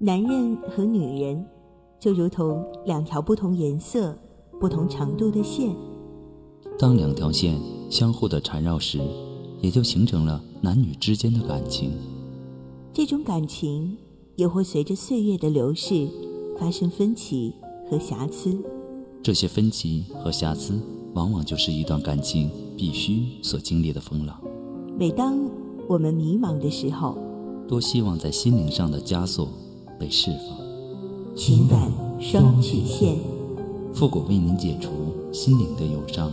男人和女人就如同两条不同颜色、不同长度的线。当两条线相互的缠绕时，也就形成了男女之间的感情。这种感情也会随着岁月的流逝发生分歧和瑕疵。这些分歧和瑕疵，往往就是一段感情必须所经历的风浪。每当我们迷茫的时候，多希望在心灵上的枷锁被释放。情感双曲线，复古为您解除心灵的忧伤。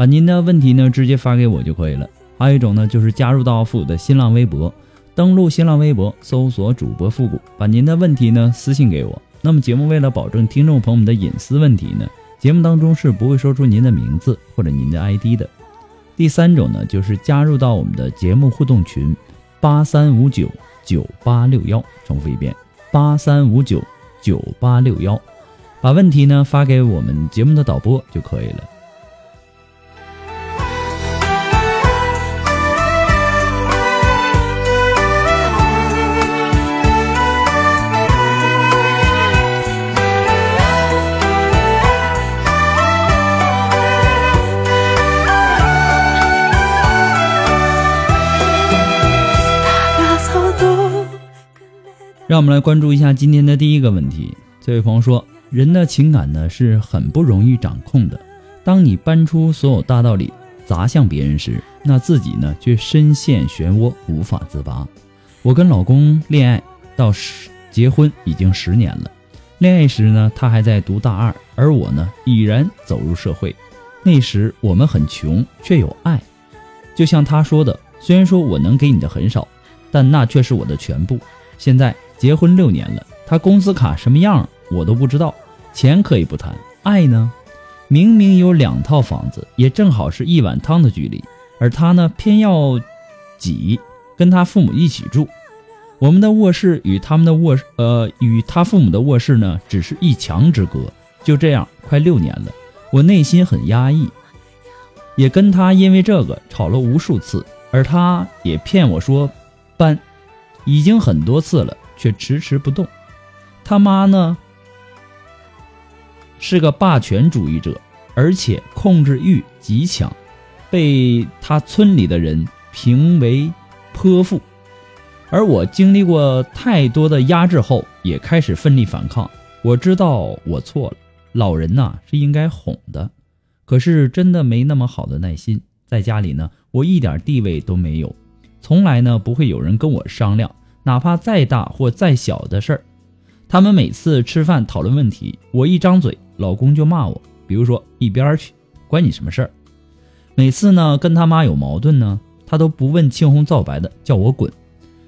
把您的问题呢直接发给我就可以了。还有一种呢，就是加入到复古的新浪微博，登录新浪微博搜索主播复古，把您的问题呢私信给我。那么节目为了保证听众朋友们的隐私问题呢，节目当中是不会说出您的名字或者您的 ID 的。第三种呢，就是加入到我们的节目互动群八三五九九八六幺，重复一遍八三五九九八六幺，把问题呢发给我们节目的导播就可以了。让我们来关注一下今天的第一个问题。这位朋友说：“人的情感呢是很不容易掌控的。当你搬出所有大道理砸向别人时，那自己呢却深陷漩涡无法自拔。”我跟老公恋爱到十结婚已经十年了。恋爱时呢，他还在读大二，而我呢已然走入社会。那时我们很穷，却有爱。就像他说的：“虽然说我能给你的很少，但那却是我的全部。”现在。结婚六年了，他工资卡什么样我都不知道。钱可以不谈，爱呢？明明有两套房子，也正好是一碗汤的距离，而他呢，偏要挤，跟他父母一起住。我们的卧室与他们的卧，呃，与他父母的卧室呢，只是一墙之隔。就这样，快六年了，我内心很压抑，也跟他因为这个吵了无数次，而他也骗我说搬，已经很多次了。却迟迟不动。他妈呢，是个霸权主义者，而且控制欲极强，被他村里的人评为泼妇。而我经历过太多的压制后，也开始奋力反抗。我知道我错了，老人呐是应该哄的，可是真的没那么好的耐心。在家里呢，我一点地位都没有，从来呢不会有人跟我商量。哪怕再大或再小的事儿，他们每次吃饭讨论问题，我一张嘴，老公就骂我。比如说一边去，关你什么事儿？每次呢跟他妈有矛盾呢，他都不问青红皂白的叫我滚。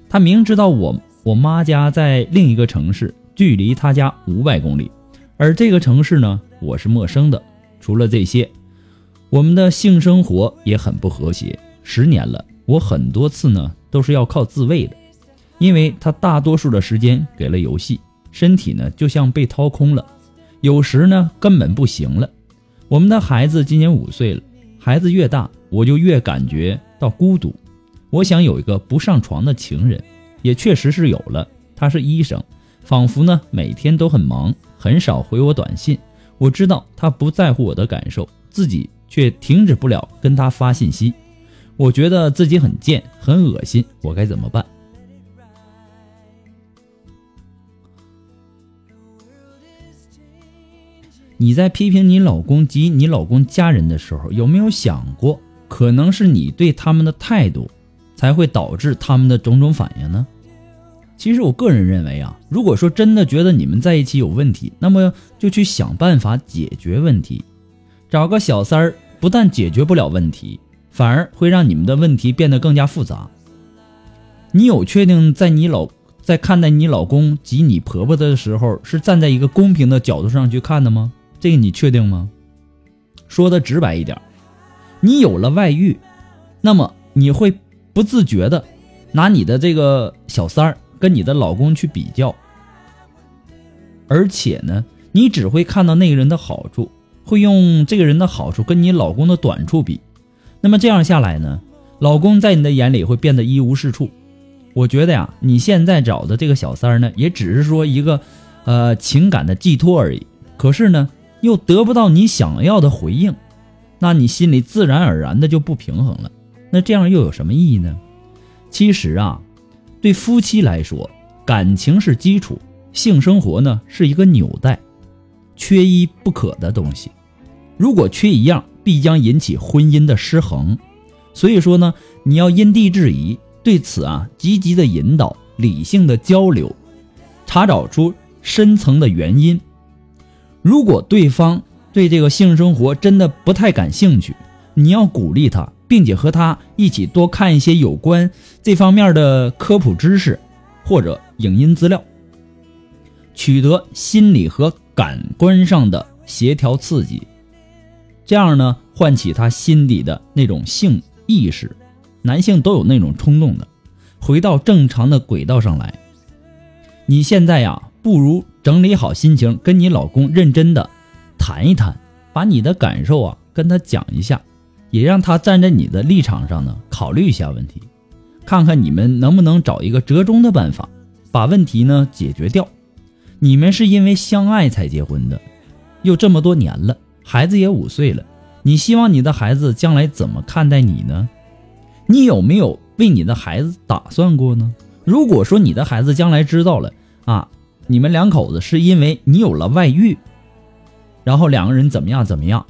他明知道我我妈家在另一个城市，距离他家五百公里，而这个城市呢我是陌生的。除了这些，我们的性生活也很不和谐。十年了，我很多次呢都是要靠自慰的。因为他大多数的时间给了游戏，身体呢就像被掏空了，有时呢根本不行了。我们的孩子今年五岁了，孩子越大，我就越感觉到孤独。我想有一个不上床的情人，也确实是有了。他是医生，仿佛呢每天都很忙，很少回我短信。我知道他不在乎我的感受，自己却停止不了跟他发信息。我觉得自己很贱，很恶心，我该怎么办？你在批评你老公及你老公家人的时候，有没有想过，可能是你对他们的态度，才会导致他们的种种反应呢？其实我个人认为啊，如果说真的觉得你们在一起有问题，那么就去想办法解决问题。找个小三儿不但解决不了问题，反而会让你们的问题变得更加复杂。你有确定在你老在看待你老公及你婆婆的时候，是站在一个公平的角度上去看的吗？这个你确定吗？说的直白一点，你有了外遇，那么你会不自觉的拿你的这个小三儿。跟你的老公去比较，而且呢，你只会看到那个人的好处，会用这个人的好处跟你老公的短处比，那么这样下来呢，老公在你的眼里会变得一无是处。我觉得呀，你现在找的这个小三儿呢，也只是说一个，呃，情感的寄托而已。可是呢，又得不到你想要的回应，那你心里自然而然的就不平衡了。那这样又有什么意义呢？其实啊。对夫妻来说，感情是基础，性生活呢是一个纽带，缺一不可的东西。如果缺一样，必将引起婚姻的失衡。所以说呢，你要因地制宜，对此啊积极的引导，理性的交流，查找出深层的原因。如果对方对这个性生活真的不太感兴趣，你要鼓励他。并且和他一起多看一些有关这方面的科普知识，或者影音资料，取得心理和感官上的协调刺激，这样呢，唤起他心底的那种性意识。男性都有那种冲动的，回到正常的轨道上来。你现在呀，不如整理好心情，跟你老公认真的谈一谈，把你的感受啊跟他讲一下。也让他站在你的立场上呢，考虑一下问题，看看你们能不能找一个折中的办法，把问题呢解决掉。你们是因为相爱才结婚的，又这么多年了，孩子也五岁了，你希望你的孩子将来怎么看待你呢？你有没有为你的孩子打算过呢？如果说你的孩子将来知道了啊，你们两口子是因为你有了外遇，然后两个人怎么样怎么样，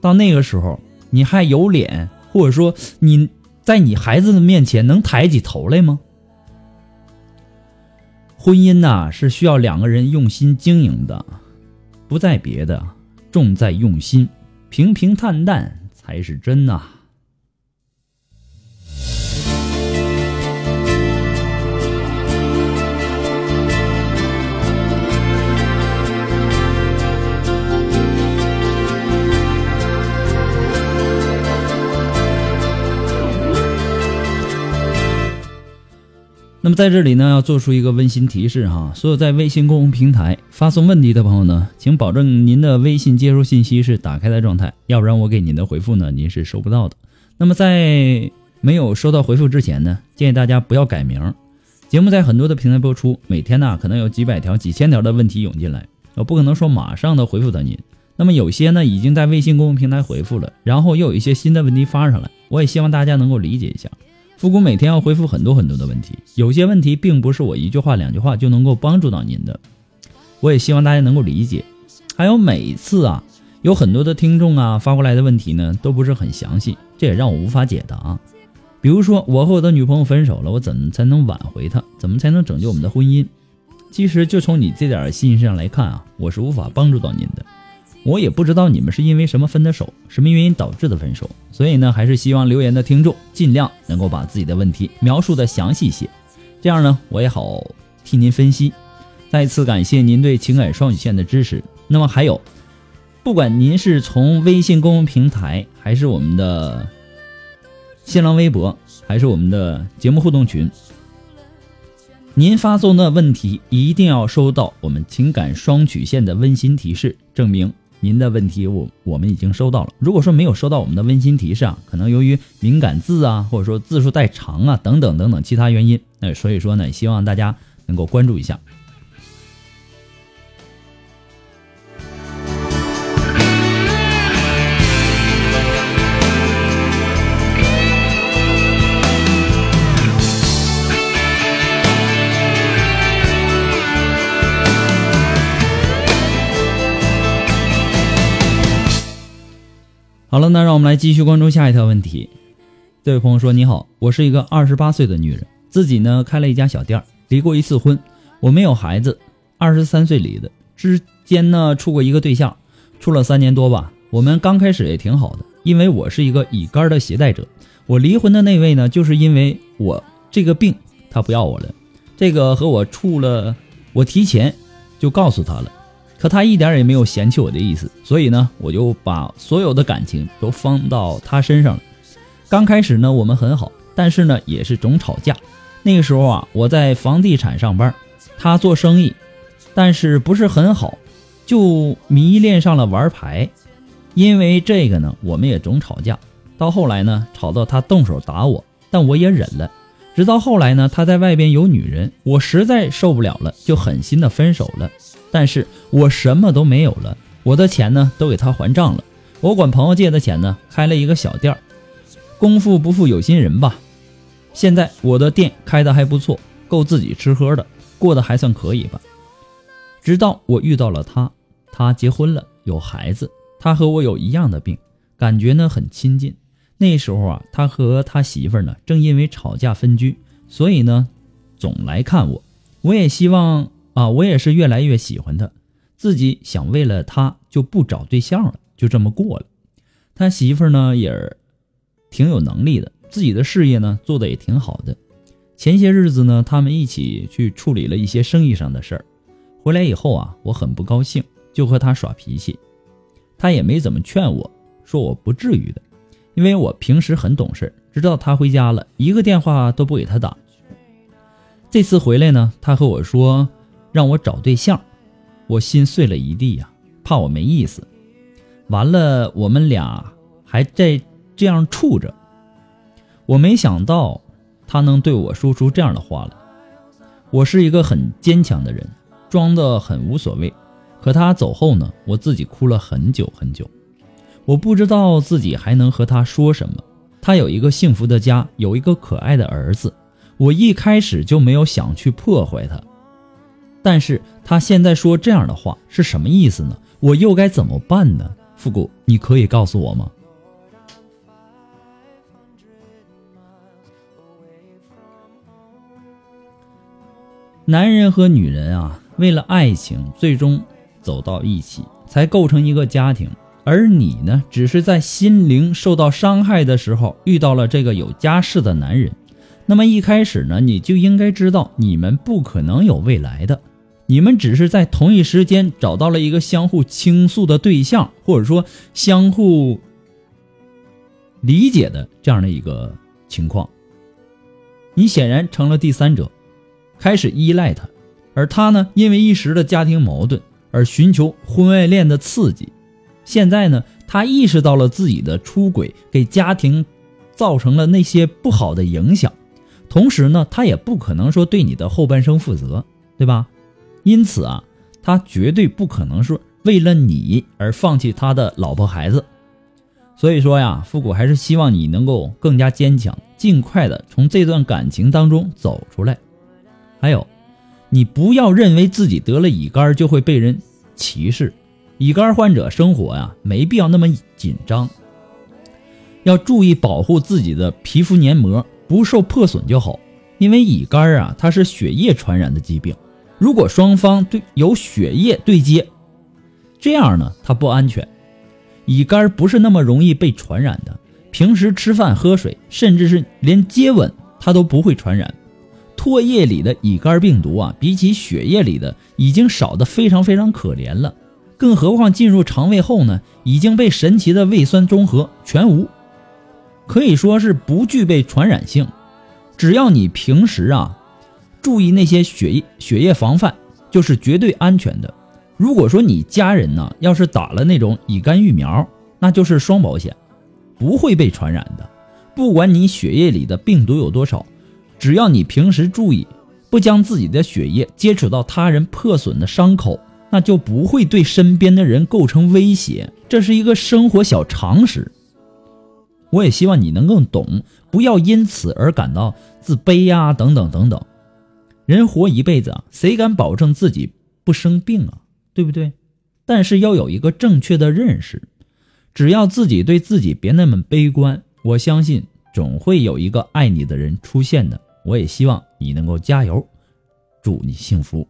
到那个时候。你还有脸，或者说你在你孩子的面前能抬起头来吗？婚姻呐是需要两个人用心经营的，不在别的，重在用心，平平淡淡才是真呐。那么在这里呢，要做出一个温馨提示哈，所有在微信公众平台发送问题的朋友呢，请保证您的微信接收信息是打开的状态，要不然我给您的回复呢，您是收不到的。那么在没有收到回复之前呢，建议大家不要改名。节目在很多的平台播出，每天呢可能有几百条、几千条的问题涌进来，我不可能说马上的回复到您。那么有些呢已经在微信公众平台回复了，然后又有一些新的问题发上来，我也希望大家能够理解一下。复古每天要回复很多很多的问题，有些问题并不是我一句话两句话就能够帮助到您的，我也希望大家能够理解。还有每次啊，有很多的听众啊发过来的问题呢，都不是很详细，这也让我无法解答。比如说，我和我的女朋友分手了，我怎么才能挽回她？怎么才能拯救我们的婚姻？其实就从你这点信息上来看啊，我是无法帮助到您的。我也不知道你们是因为什么分的手，什么原因导致的分手，所以呢，还是希望留言的听众尽量能够把自己的问题描述的详细一些，这样呢，我也好替您分析。再次感谢您对情感双曲线的支持。那么还有，不管您是从微信公众平台，还是我们的新浪微博，还是我们的节目互动群，您发送的问题一定要收到我们情感双曲线的温馨提示，证明。您的问题我我们已经收到了。如果说没有收到我们的温馨提示啊，可能由于敏感字啊，或者说字数太长啊，等等等等其他原因，那所以说呢，希望大家能够关注一下。好了，那让我们来继续关注下一条问题。这位朋友说：“你好，我是一个二十八岁的女人，自己呢开了一家小店儿，离过一次婚，我没有孩子，二十三岁离的，之间呢处过一个对象，处了三年多吧。我们刚开始也挺好的，因为我是一个乙肝的携带者。我离婚的那位呢，就是因为我这个病，他不要我了。这个和我处了，我提前就告诉他了。”可他一点也没有嫌弃我的意思，所以呢，我就把所有的感情都放到他身上了。刚开始呢，我们很好，但是呢，也是总吵架。那个时候啊，我在房地产上班，他做生意，但是不是很好，就迷恋上了玩牌。因为这个呢，我们也总吵架。到后来呢，吵到他动手打我，但我也忍了。直到后来呢，他在外边有女人，我实在受不了了，就狠心的分手了。但是我什么都没有了，我的钱呢都给他还账了。我管朋友借的钱呢，开了一个小店儿，功夫不负有心人吧。现在我的店开的还不错，够自己吃喝的，过得还算可以吧。直到我遇到了他，他结婚了，有孩子，他和我有一样的病，感觉呢很亲近。那时候啊，他和他媳妇呢正因为吵架分居，所以呢总来看我。我也希望。啊，我也是越来越喜欢他，自己想为了他就不找对象了，就这么过了。他媳妇呢也挺有能力的，自己的事业呢做的也挺好的。前些日子呢，他们一起去处理了一些生意上的事儿，回来以后啊，我很不高兴，就和他耍脾气。他也没怎么劝我，说我不至于的，因为我平时很懂事，知道他回家了一个电话都不给他打。这次回来呢，他和我说。让我找对象，我心碎了一地呀，怕我没意思。完了，我们俩还在这样处着。我没想到他能对我说出这样的话来。我是一个很坚强的人，装的很无所谓。可他走后呢，我自己哭了很久很久。我不知道自己还能和他说什么。他有一个幸福的家，有一个可爱的儿子。我一开始就没有想去破坏他。但是他现在说这样的话是什么意思呢？我又该怎么办呢？复古，你可以告诉我吗？男人和女人啊，为了爱情最终走到一起，才构成一个家庭。而你呢，只是在心灵受到伤害的时候遇到了这个有家室的男人。那么一开始呢，你就应该知道你们不可能有未来的。你们只是在同一时间找到了一个相互倾诉的对象，或者说相互理解的这样的一个情况。你显然成了第三者，开始依赖他，而他呢，因为一时的家庭矛盾而寻求婚外恋的刺激。现在呢，他意识到了自己的出轨给家庭造成了那些不好的影响，同时呢，他也不可能说对你的后半生负责，对吧？因此啊，他绝对不可能是为了你而放弃他的老婆孩子。所以说呀，复古还是希望你能够更加坚强，尽快的从这段感情当中走出来。还有，你不要认为自己得了乙肝就会被人歧视。乙肝患者生活呀，没必要那么紧张，要注意保护自己的皮肤黏膜不受破损就好。因为乙肝啊，它是血液传染的疾病。如果双方对有血液对接，这样呢，它不安全。乙肝不是那么容易被传染的，平时吃饭喝水，甚至是连接吻，它都不会传染。唾液里的乙肝病毒啊，比起血液里的已经少得非常非常可怜了。更何况进入肠胃后呢，已经被神奇的胃酸中和全无，可以说是不具备传染性。只要你平时啊。注意那些血液血液防范，就是绝对安全的。如果说你家人呢，要是打了那种乙肝疫苗，那就是双保险，不会被传染的。不管你血液里的病毒有多少，只要你平时注意，不将自己的血液接触到他人破损的伤口，那就不会对身边的人构成威胁。这是一个生活小常识。我也希望你能够懂，不要因此而感到自卑呀，等等等等。人活一辈子啊，谁敢保证自己不生病啊？对不对？但是要有一个正确的认识，只要自己对自己别那么悲观，我相信总会有一个爱你的人出现的。我也希望你能够加油，祝你幸福。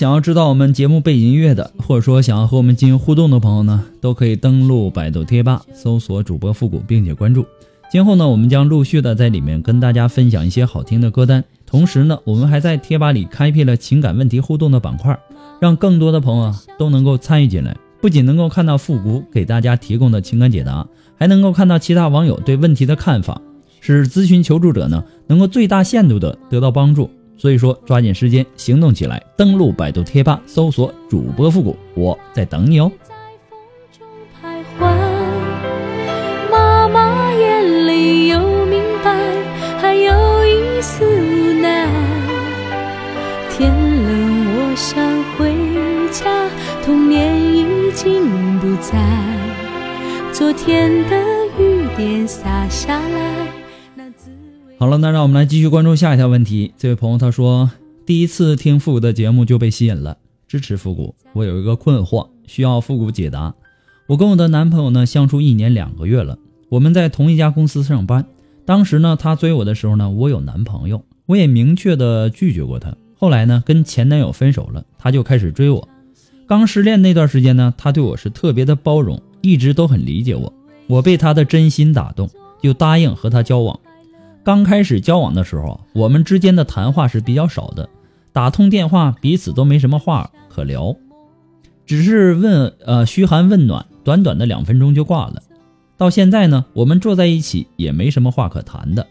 想要知道我们节目背景音乐的，或者说想要和我们进行互动的朋友呢，都可以登录百度贴吧，搜索主播复古，并且关注。今后呢，我们将陆续的在里面跟大家分享一些好听的歌单。同时呢，我们还在贴吧里开辟了情感问题互动的板块，让更多的朋友啊都能够参与进来。不仅能够看到复古给大家提供的情感解答，还能够看到其他网友对问题的看法，使咨询求助者呢能够最大限度的得到帮助。所以说，抓紧时间行动起来，登录百度贴吧，搜索主播复古，我在等你哦。在风中徘徊，妈妈眼里有明白，还有一丝无奈。天冷，我想回家，童年已经不在。昨天的雨点洒下来，好了，那让我们来继续关注下一条问题。这位朋友他说，第一次听复古的节目就被吸引了，支持复古。我有一个困惑，需要复古解答。我跟我的男朋友呢相处一年两个月了，我们在同一家公司上班。当时呢，他追我的时候呢，我有男朋友，我也明确的拒绝过他。后来呢，跟前男友分手了，他就开始追我。刚失恋那段时间呢，他对我是特别的包容，一直都很理解我。我被他的真心打动，就答应和他交往。刚开始交往的时候，我们之间的谈话是比较少的，打通电话彼此都没什么话可聊，只是问呃嘘寒问暖，短短的两分钟就挂了。到现在呢，我们坐在一起也没什么话可谈的，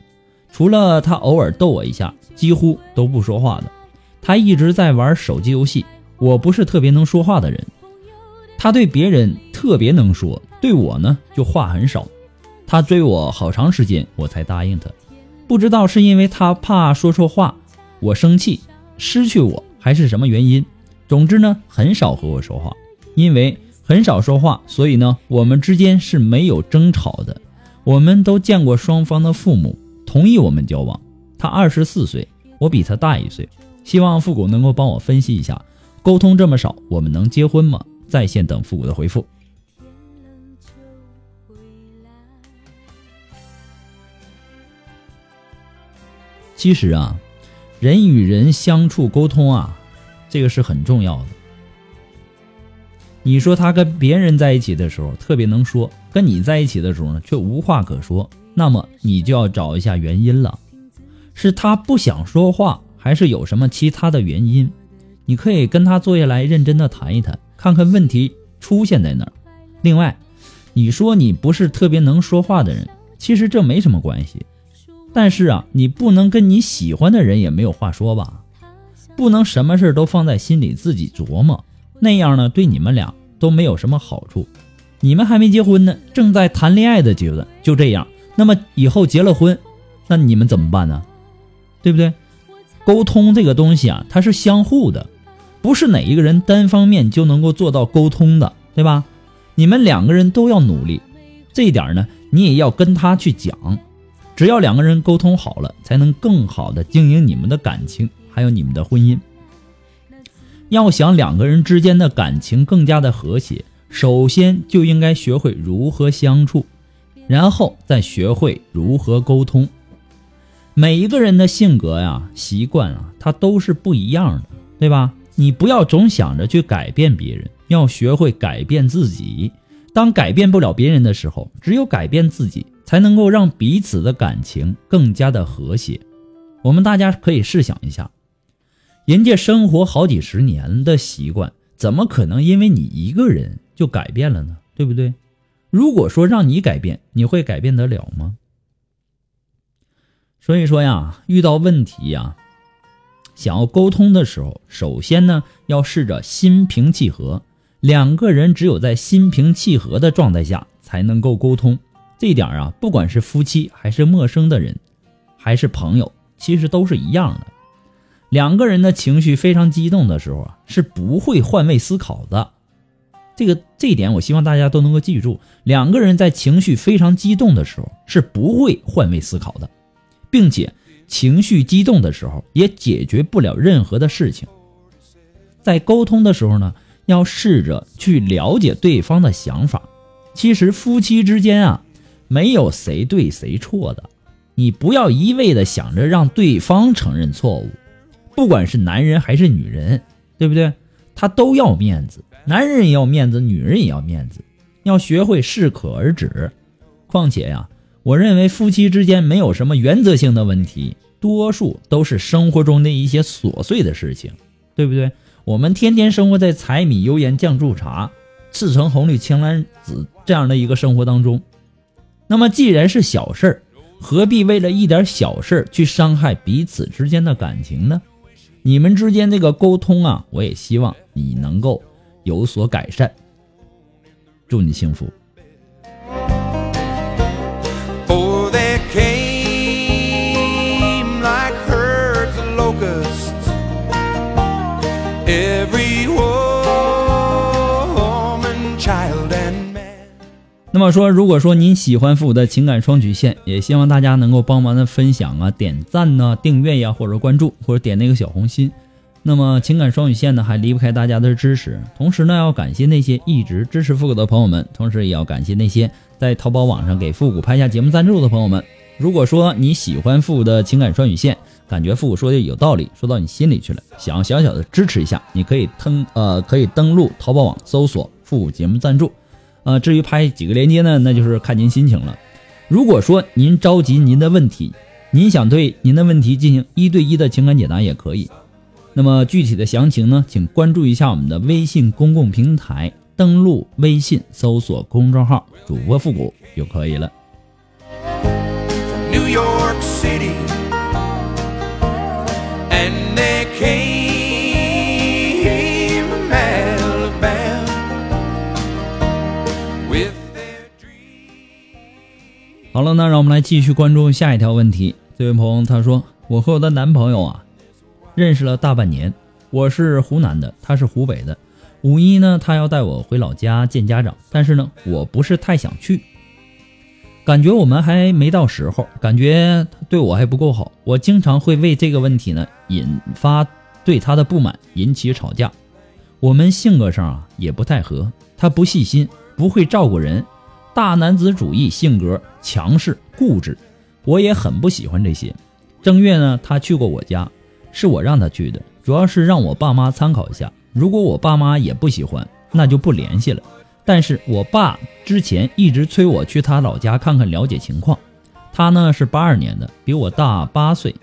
除了他偶尔逗我一下，几乎都不说话的。他一直在玩手机游戏，我不是特别能说话的人，他对别人特别能说，对我呢就话很少。他追我好长时间，我才答应他。不知道是因为他怕说错话，我生气，失去我，还是什么原因。总之呢，很少和我说话，因为很少说话，所以呢，我们之间是没有争吵的。我们都见过双方的父母，同意我们交往。他二十四岁，我比他大一岁。希望复古能够帮我分析一下，沟通这么少，我们能结婚吗？在线等复古的回复。其实啊，人与人相处沟通啊，这个是很重要的。你说他跟别人在一起的时候特别能说，跟你在一起的时候呢却无话可说，那么你就要找一下原因了，是他不想说话，还是有什么其他的原因？你可以跟他坐下来认真的谈一谈，看看问题出现在哪儿。另外，你说你不是特别能说话的人，其实这没什么关系。但是啊，你不能跟你喜欢的人也没有话说吧？不能什么事都放在心里自己琢磨，那样呢对你们俩都没有什么好处。你们还没结婚呢，正在谈恋爱的阶段，就这样，那么以后结了婚，那你们怎么办呢？对不对？沟通这个东西啊，它是相互的，不是哪一个人单方面就能够做到沟通的，对吧？你们两个人都要努力，这一点呢，你也要跟他去讲。只要两个人沟通好了，才能更好的经营你们的感情，还有你们的婚姻。要想两个人之间的感情更加的和谐，首先就应该学会如何相处，然后再学会如何沟通。每一个人的性格呀、习惯啊，它都是不一样的，对吧？你不要总想着去改变别人，要学会改变自己。当改变不了别人的时候，只有改变自己。才能够让彼此的感情更加的和谐。我们大家可以试想一下，人家生活好几十年的习惯，怎么可能因为你一个人就改变了呢？对不对？如果说让你改变，你会改变得了吗？所以说呀，遇到问题呀，想要沟通的时候，首先呢要试着心平气和。两个人只有在心平气和的状态下才能够沟通。这一点啊，不管是夫妻还是陌生的人，还是朋友，其实都是一样的。两个人的情绪非常激动的时候啊，是不会换位思考的。这个这一点，我希望大家都能够记住。两个人在情绪非常激动的时候，是不会换位思考的，并且情绪激动的时候也解决不了任何的事情。在沟通的时候呢，要试着去了解对方的想法。其实夫妻之间啊，没有谁对谁错的，你不要一味的想着让对方承认错误。不管是男人还是女人，对不对？他都要面子，男人也要面子，女人也要面子，要学会适可而止。况且呀，我认为夫妻之间没有什么原则性的问题，多数都是生活中的一些琐碎的事情，对不对？我们天天生活在柴米油盐酱醋茶、赤橙红绿青蓝紫这样的一个生活当中，那么既然是小事儿，何必为了一点小事儿去伤害彼此之间的感情呢？你们之间这个沟通啊，我也希望你能够有所改善。祝你幸福。那么说，如果说您喜欢复古的情感双曲线，也希望大家能够帮忙的分享啊、点赞呐、订阅呀，或者关注，或者点那个小红心。那么情感双曲线呢，还离不开大家的支持。同时呢，要感谢那些一直支持复古的朋友们，同时也要感谢那些在淘宝网上给复古拍下节目赞助的朋友们。如果说你喜欢复古的情感双曲线，感觉复古说的有道理，说到你心里去了，想要小小的支持一下，你可以登呃可以登录淘宝网搜索复古节目赞助。呃，至于拍几个连接呢，那就是看您心情了。如果说您着急您的问题，您想对您的问题进行一对一的情感解答也可以。那么具体的详情呢，请关注一下我们的微信公共平台，登录微信搜索公众号“主播复古”就可以了。好了，那让我们来继续关注下一条问题。这位朋友他说：“我和我的男朋友啊，认识了大半年，我是湖南的，他是湖北的。五一呢，他要带我回老家见家长，但是呢，我不是太想去，感觉我们还没到时候，感觉他对我还不够好。我经常会为这个问题呢引发对他的不满，引起吵架。我们性格上啊也不太合，他不细心，不会照顾人，大男子主义性格，强势固执，我也很不喜欢这些。正月呢，他去过我家，是我让他去的，主要是让我爸妈参考一下。如果我爸妈也不喜欢，那就不联系了。但是我爸之前一直催我去他老家看看，了解情况。他呢是八二年的，比我大八岁。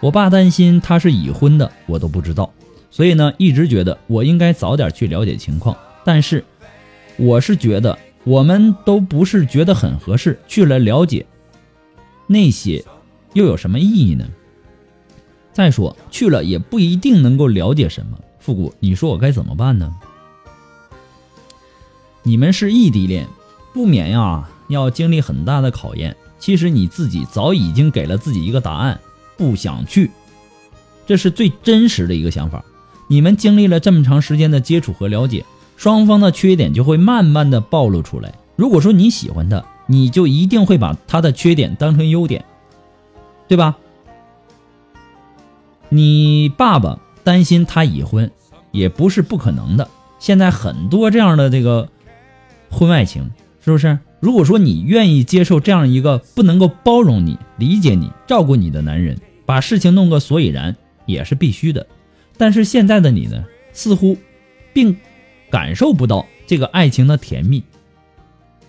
我爸担心他是已婚的，我都不知道，所以呢一直觉得我应该早点去了解情况。但是我是觉得我们都不是觉得很合适，去了了解那些又有什么意义呢？再说去了也不一定能够了解什么。复古，你说我该怎么办呢？你们是异地恋，不免呀要经历很大的考验。其实你自己早已经给了自己一个答案，不想去，这是最真实的一个想法。你们经历了这么长时间的接触和了解，双方的缺点就会慢慢的暴露出来。如果说你喜欢他，你就一定会把他的缺点当成优点，对吧？你爸爸担心他已婚，也不是不可能的。现在很多这样的这个婚外情，是不是？如果说你愿意接受这样一个不能够包容你、理解你、照顾你的男人，把事情弄个所以然，也是必须的。但是现在的你呢，似乎并感受不到这个爱情的甜蜜，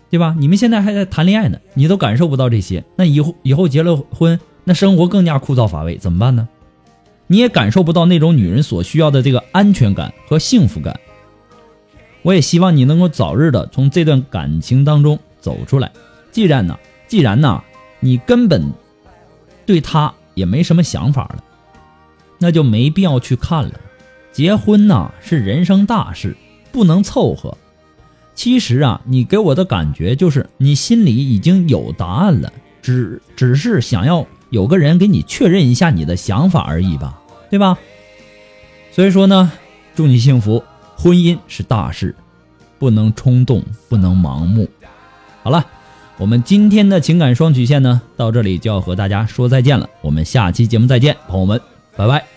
对吧？你们现在还在谈恋爱呢，你都感受不到这些，那以后以后结了婚，那生活更加枯燥乏味，怎么办呢？你也感受不到那种女人所需要的这个安全感和幸福感。我也希望你能够早日的从这段感情当中走出来。既然呢，既然呢，你根本对他也没什么想法了，那就没必要去看了。结婚呢是人生大事，不能凑合。其实啊，你给我的感觉就是你心里已经有答案了，只只是想要有个人给你确认一下你的想法而已吧，对吧？所以说呢，祝你幸福。婚姻是大事，不能冲动，不能盲目。好了，我们今天的情感双曲线呢，到这里就要和大家说再见了。我们下期节目再见，朋友们，拜拜。